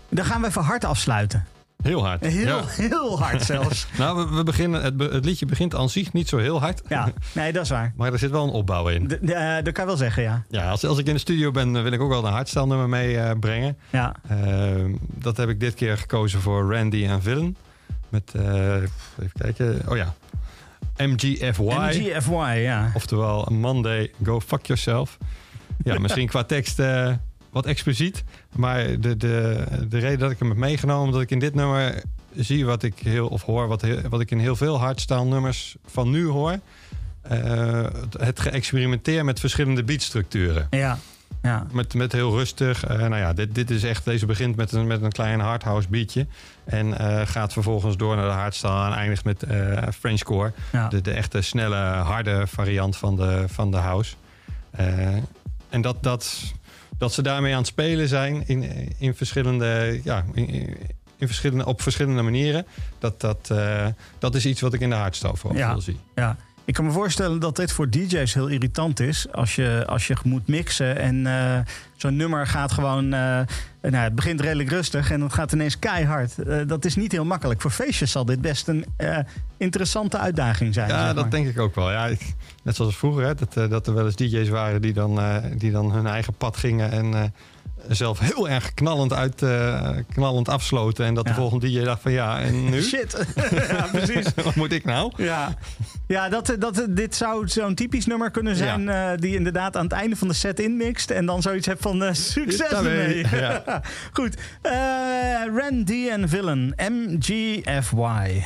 dan gaan we even hard afsluiten. Heel hard. Heel, Ja. heel hard zelfs. Nou, we, we beginnen, het, het liedje begint aan zich niet zo heel hard. Ja, nee, dat is waar. Maar er zit wel een opbouw in. D- eh, dat kan je wel zeggen, ja. Ja, als, als ik in de studio ben, eh, wil ik ook wel een hardstyle-nummer meebrengen. brengen. Ja, Ehm, dat heb ik dit keer gekozen voor Randy en Villain. Met, eh, even kijken, oh ja, MGFY. MGFY, ja. Oftewel, Monday, go fuck yourself. Ja, misschien qua tekst eh, wat expliciet. Maar de, de, de reden dat ik hem heb meegenomen... omdat ik in dit nummer zie wat ik heel... of hoor wat, heel- wat ik in heel veel hardstyle nummers van nu hoor. Eh, het geëxperimenteer met verschillende beatstructuren. Ja, ja. Met, met heel rustig. eh, nou ja, dit, dit is echt. Deze begint met een, met een klein hardhouse beatje. En eh, gaat vervolgens door naar de hardstyle en eindigt met eh Frenchcore. Ja. De, de echte snelle, harde variant van de, van de house. En dat, dat, dat ze daarmee aan het spelen zijn in, in verschillende, ja, in, in verschillende, op verschillende manieren. Dat, dat, dat is iets wat ik in de hardstyle vooral Ja. veel zie. ja. Ik kan me voorstellen dat dit voor DJ's heel irritant is. Als je, als je moet mixen en eh, zo'n nummer gaat gewoon. eh, nou, het begint redelijk rustig en dan gaat ineens keihard. Eh, dat is niet heel makkelijk. Voor feestjes zal dit best een interessante uitdaging zijn. Ja, zeg dat denk ik ook wel. Ja, ik- net zoals vroeger, hè, dat, dat er wel eens DJ's waren die dan, die dan hun eigen pad gingen en zelf heel erg knallend, uit, eh, knallend afsloten. En dat de volgende DJ dacht van ja, en nu? Shit. ja, precies. Wat moet ik nou? Ja, ja dat, dat, dit zou zo'n typisch nummer kunnen zijn... eh, die inderdaad aan het einde van de set inmixt... en dan zoiets hebt van eh, succes ermee. Ja. Goed. Randy en Villain, MGFY.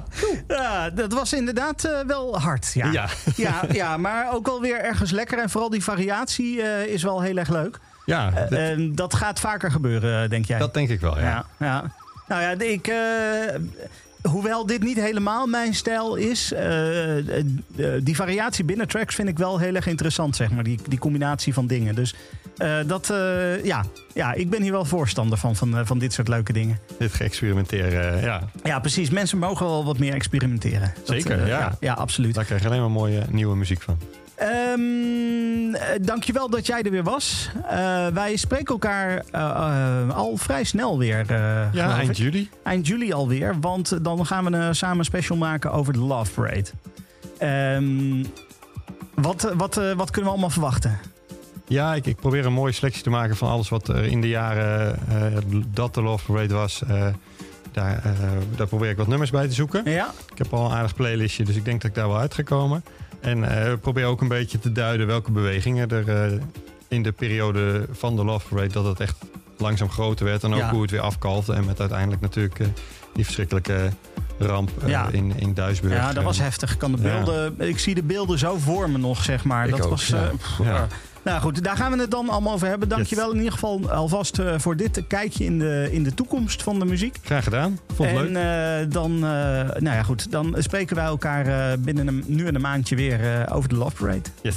ja, dat was inderdaad eh, wel hard. Ja. Ja. Ja, ja, maar ook wel weer ergens lekker. En vooral die variatie eh, is wel heel erg leuk. Ja, Eh, dat, en dat gaat vaker gebeuren, denk jij? dat denk ik wel, ja. ja. ja. Nou ja, ik. hoewel dit niet helemaal mijn stijl is, die variatie binnen tracks vind ik wel heel erg interessant, zeg maar. Die, die combinatie van dingen. Dus eh, dat, eh, ja. ja, ik ben hier wel voorstander van, van, eh, van dit soort leuke dingen. Dit geëxperimenteren, ja. Ja, precies. Mensen mogen wel wat meer experimenteren. Zeker, ja. ja. Ja, absoluut. Daar krijg je alleen maar mooie nieuwe muziek van. Eh, dankjewel dat jij er weer was. Wij spreken elkaar al vrij snel weer. Ja, eind juli. Eind juli alweer. Want dan gaan we een samen een special maken over de Love Parade. Ehm, wat, wat, wat kunnen we allemaal verwachten? Ja, ik, ik probeer een mooie selectie te maken van alles wat er in de jaren eh, dat de Love Parade was. eh, daar, eh, daar probeer ik wat nummers bij te zoeken. Ja? Ik heb al een aardig playlistje, dus ik denk dat ik daar wel uit ga komen. En eh, probeer ook een beetje te duiden welke bewegingen er in de periode van de Love Parade... dat het echt langzaam groter werd en ook Ja. hoe het weer afkalfde. En met uiteindelijk natuurlijk die verschrikkelijke ramp Ja. in, in Duisburg. Ja, dat was heftig. Ik, kan de beelden, ik zie de beelden zo voor me nog, zeg maar. Ik dat ook, was. ja. pff, Ja. Nou goed, daar gaan we het dan allemaal over hebben. Dankjewel in ieder geval alvast eh, voor dit kijkje in de, in de toekomst van de muziek. Graag gedaan. Vond het en leuk. eh, dan, eh, nou ja, goed, dan spreken wij elkaar binnen een, nu en een maandje weer over de Love Parade. Yes.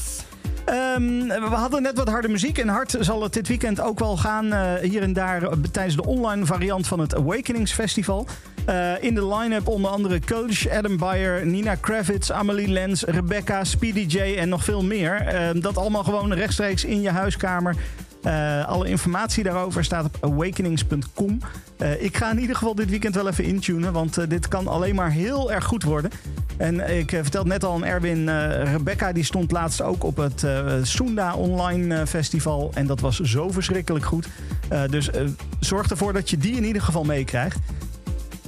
Ehm, we hadden net wat harde muziek. En hard zal het dit weekend ook wel gaan. hier en daar tijdens de online variant van het Awakenings Festival. Eh, in de line-up onder andere Coach, Adam Beyer, Nina Kravitz, Amelie Lens, Rebecca, Speedy J en nog veel meer. Ehm, dat allemaal gewoon rechtstreeks in je huiskamer. Eh, alle informatie daarover staat op awakenings.com. Eh, ik ga in ieder geval dit weekend wel even intunen, want eh, dit kan alleen maar heel erg goed worden. En ik eh, vertelde net al aan Erwin, eh, Rebecca die stond laatst ook op het eh Sunda Online eh, Festival. En dat was zo verschrikkelijk goed. Eh, dus eh, zorg ervoor dat je die in ieder geval meekrijgt.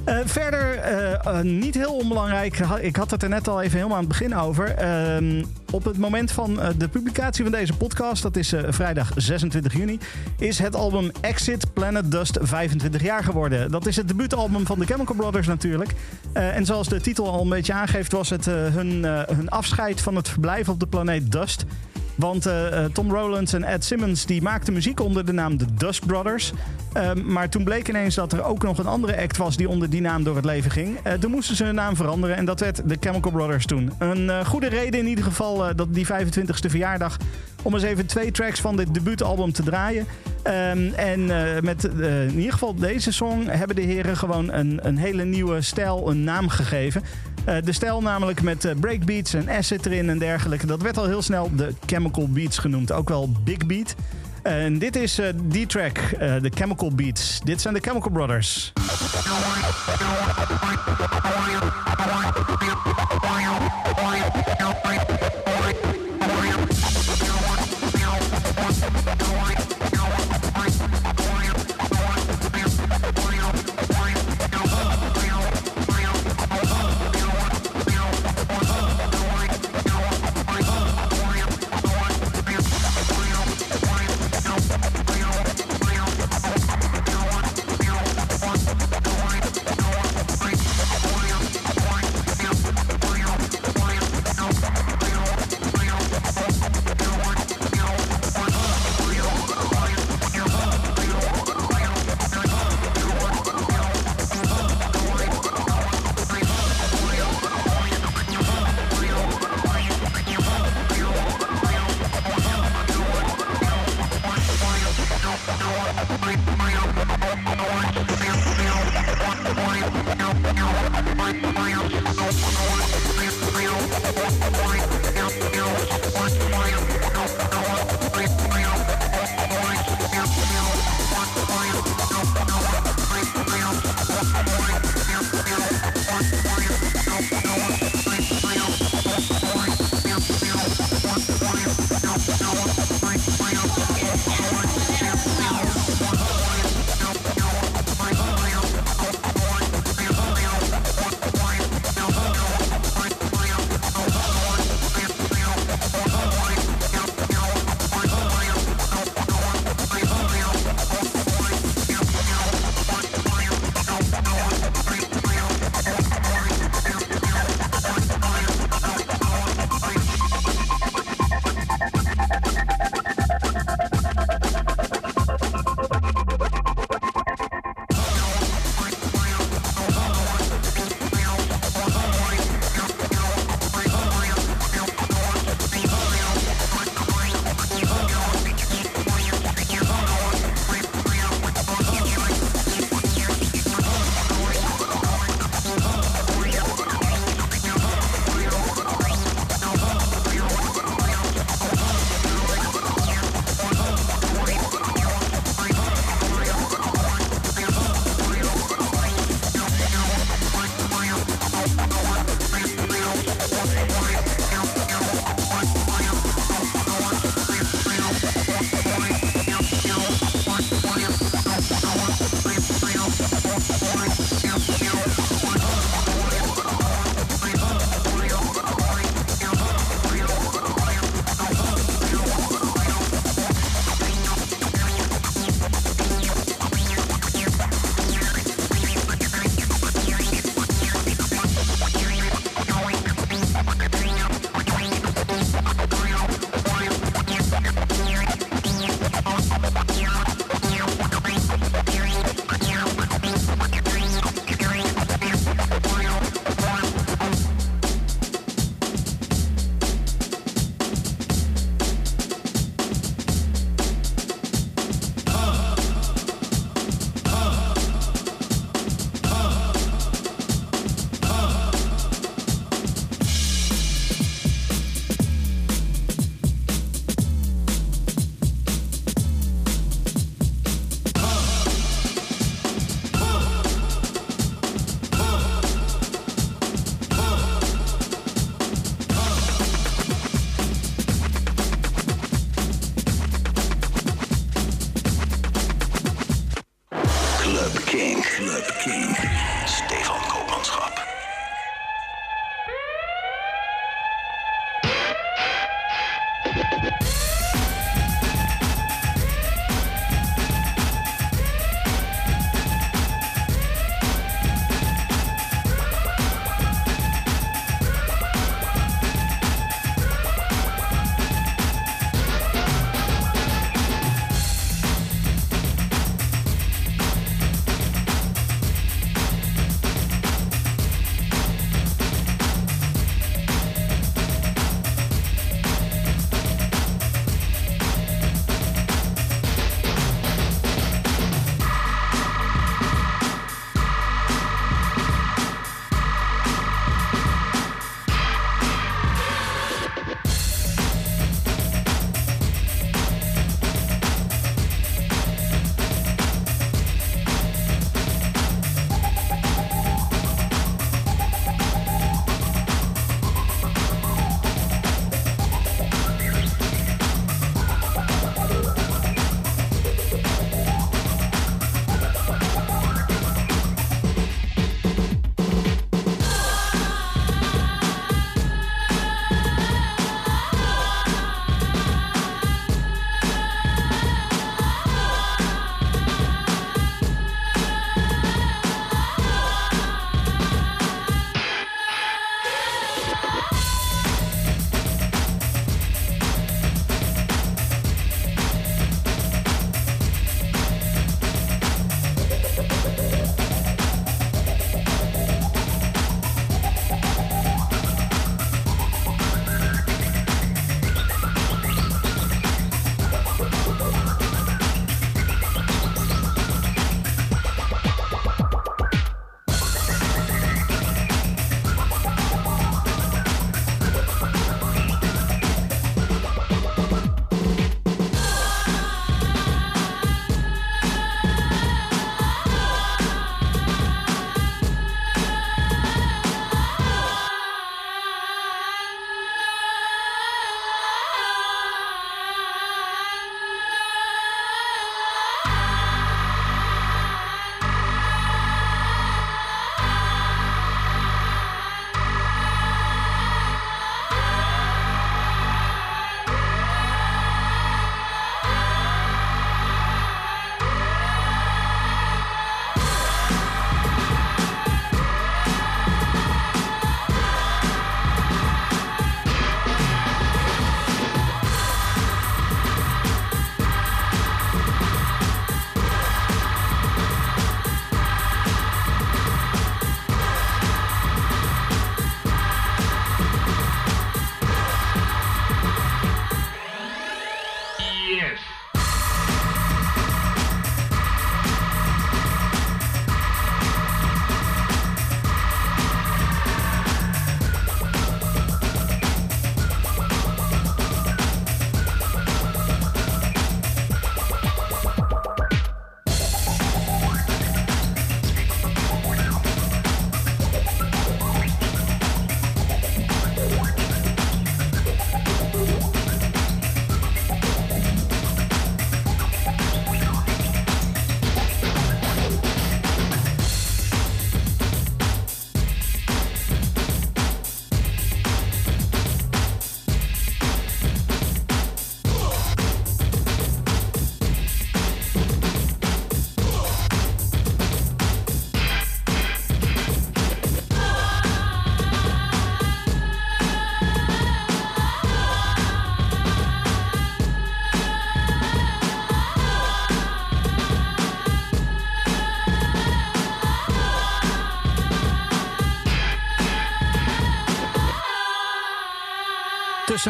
Eh, verder, eh, eh, niet heel onbelangrijk, ik had het er net al even helemaal aan het begin over. Ehm, op het moment van de publicatie van deze podcast, dat is vrijdag 26 juni, is het album Exit Planet Dust 25 jaar geworden. Dat is het debuutalbum van de Chemical Brothers natuurlijk. En zoals de titel al een beetje aangeeft, was het hun, hun afscheid van het verblijf op de planeet Dust. Want eh, eh, Tom Rowlands en Ed Simmons die maakten muziek onder de naam The Dust Brothers. Ehm, maar toen bleek ineens dat er ook nog een andere act was die onder die naam door het leven ging. Eh, toen moesten ze hun naam veranderen en dat werd de Chemical Brothers toen. Een goede reden in ieder geval dat die 25ste verjaardag om eens even twee tracks van dit debuutalbum te draaien. Ehm, en eh, met eh, in ieder geval deze song hebben de heren gewoon een, een hele nieuwe stijl een naam gegeven. Eh, de stijl namelijk met breakbeats en acid erin en dergelijke. Dat werd al heel snel de Chemical Beats genoemd. Ook wel Big Beat. En dit is die track, de Chemical Beats. Dit zijn de Chemical Brothers.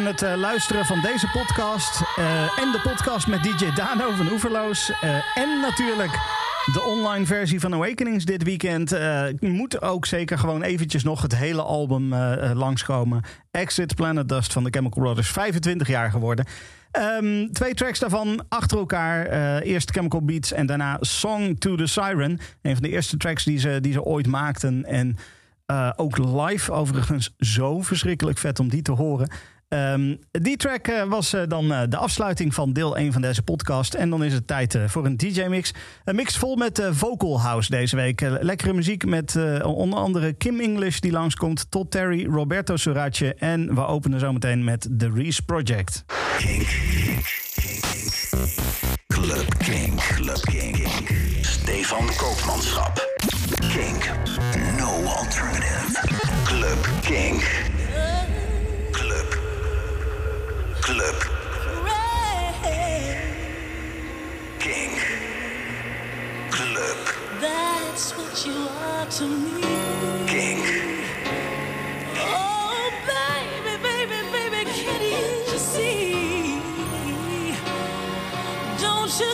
Het eh, luisteren van deze podcast eh, en de podcast met DJ Dano van Oeverloos. eh, en natuurlijk de online versie van Awakenings dit weekend. moet ook zeker gewoon eventjes nog het hele album langskomen. Exit Planet Dust van de Chemical Brothers, 25 jaar geworden. Ehm, twee tracks daarvan achter elkaar. Eerst Chemical Beats en daarna Song to the Siren. Een van de eerste tracks die ze, die ze ooit maakten. En ook live overigens zo verschrikkelijk vet om die te horen. Ehm, die track eh, was eh, dan eh, de afsluiting van deel 1 van deze podcast. En dan is het tijd voor een DJ-mix. Een mix vol met vocal house deze week. lekkere muziek met onder andere Kim English die langskomt... tot Terry, Roberto Soratje en we openen zometeen met The Reese Project. Kink, kink, kink, Club Kink, Club Kink. Stefan Koopmanschap. Kink, no alternative. Club Kink. Club. King. Club. That's what you are to me. King. Oh, baby, baby, baby, can you see? Don't you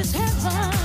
is heaven.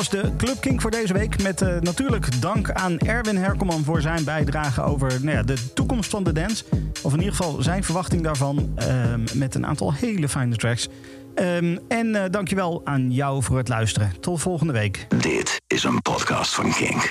Was de Club Kink voor deze week. Met eh, natuurlijk dank aan Erwin Herkomman voor zijn bijdrage over nou ja, de toekomst van de dance. Of in ieder geval zijn verwachting daarvan. ehm, met een aantal hele fijne tracks. Ehm, en eh, dankjewel aan jou voor het luisteren. Tot volgende week. Dit is een podcast van Kink.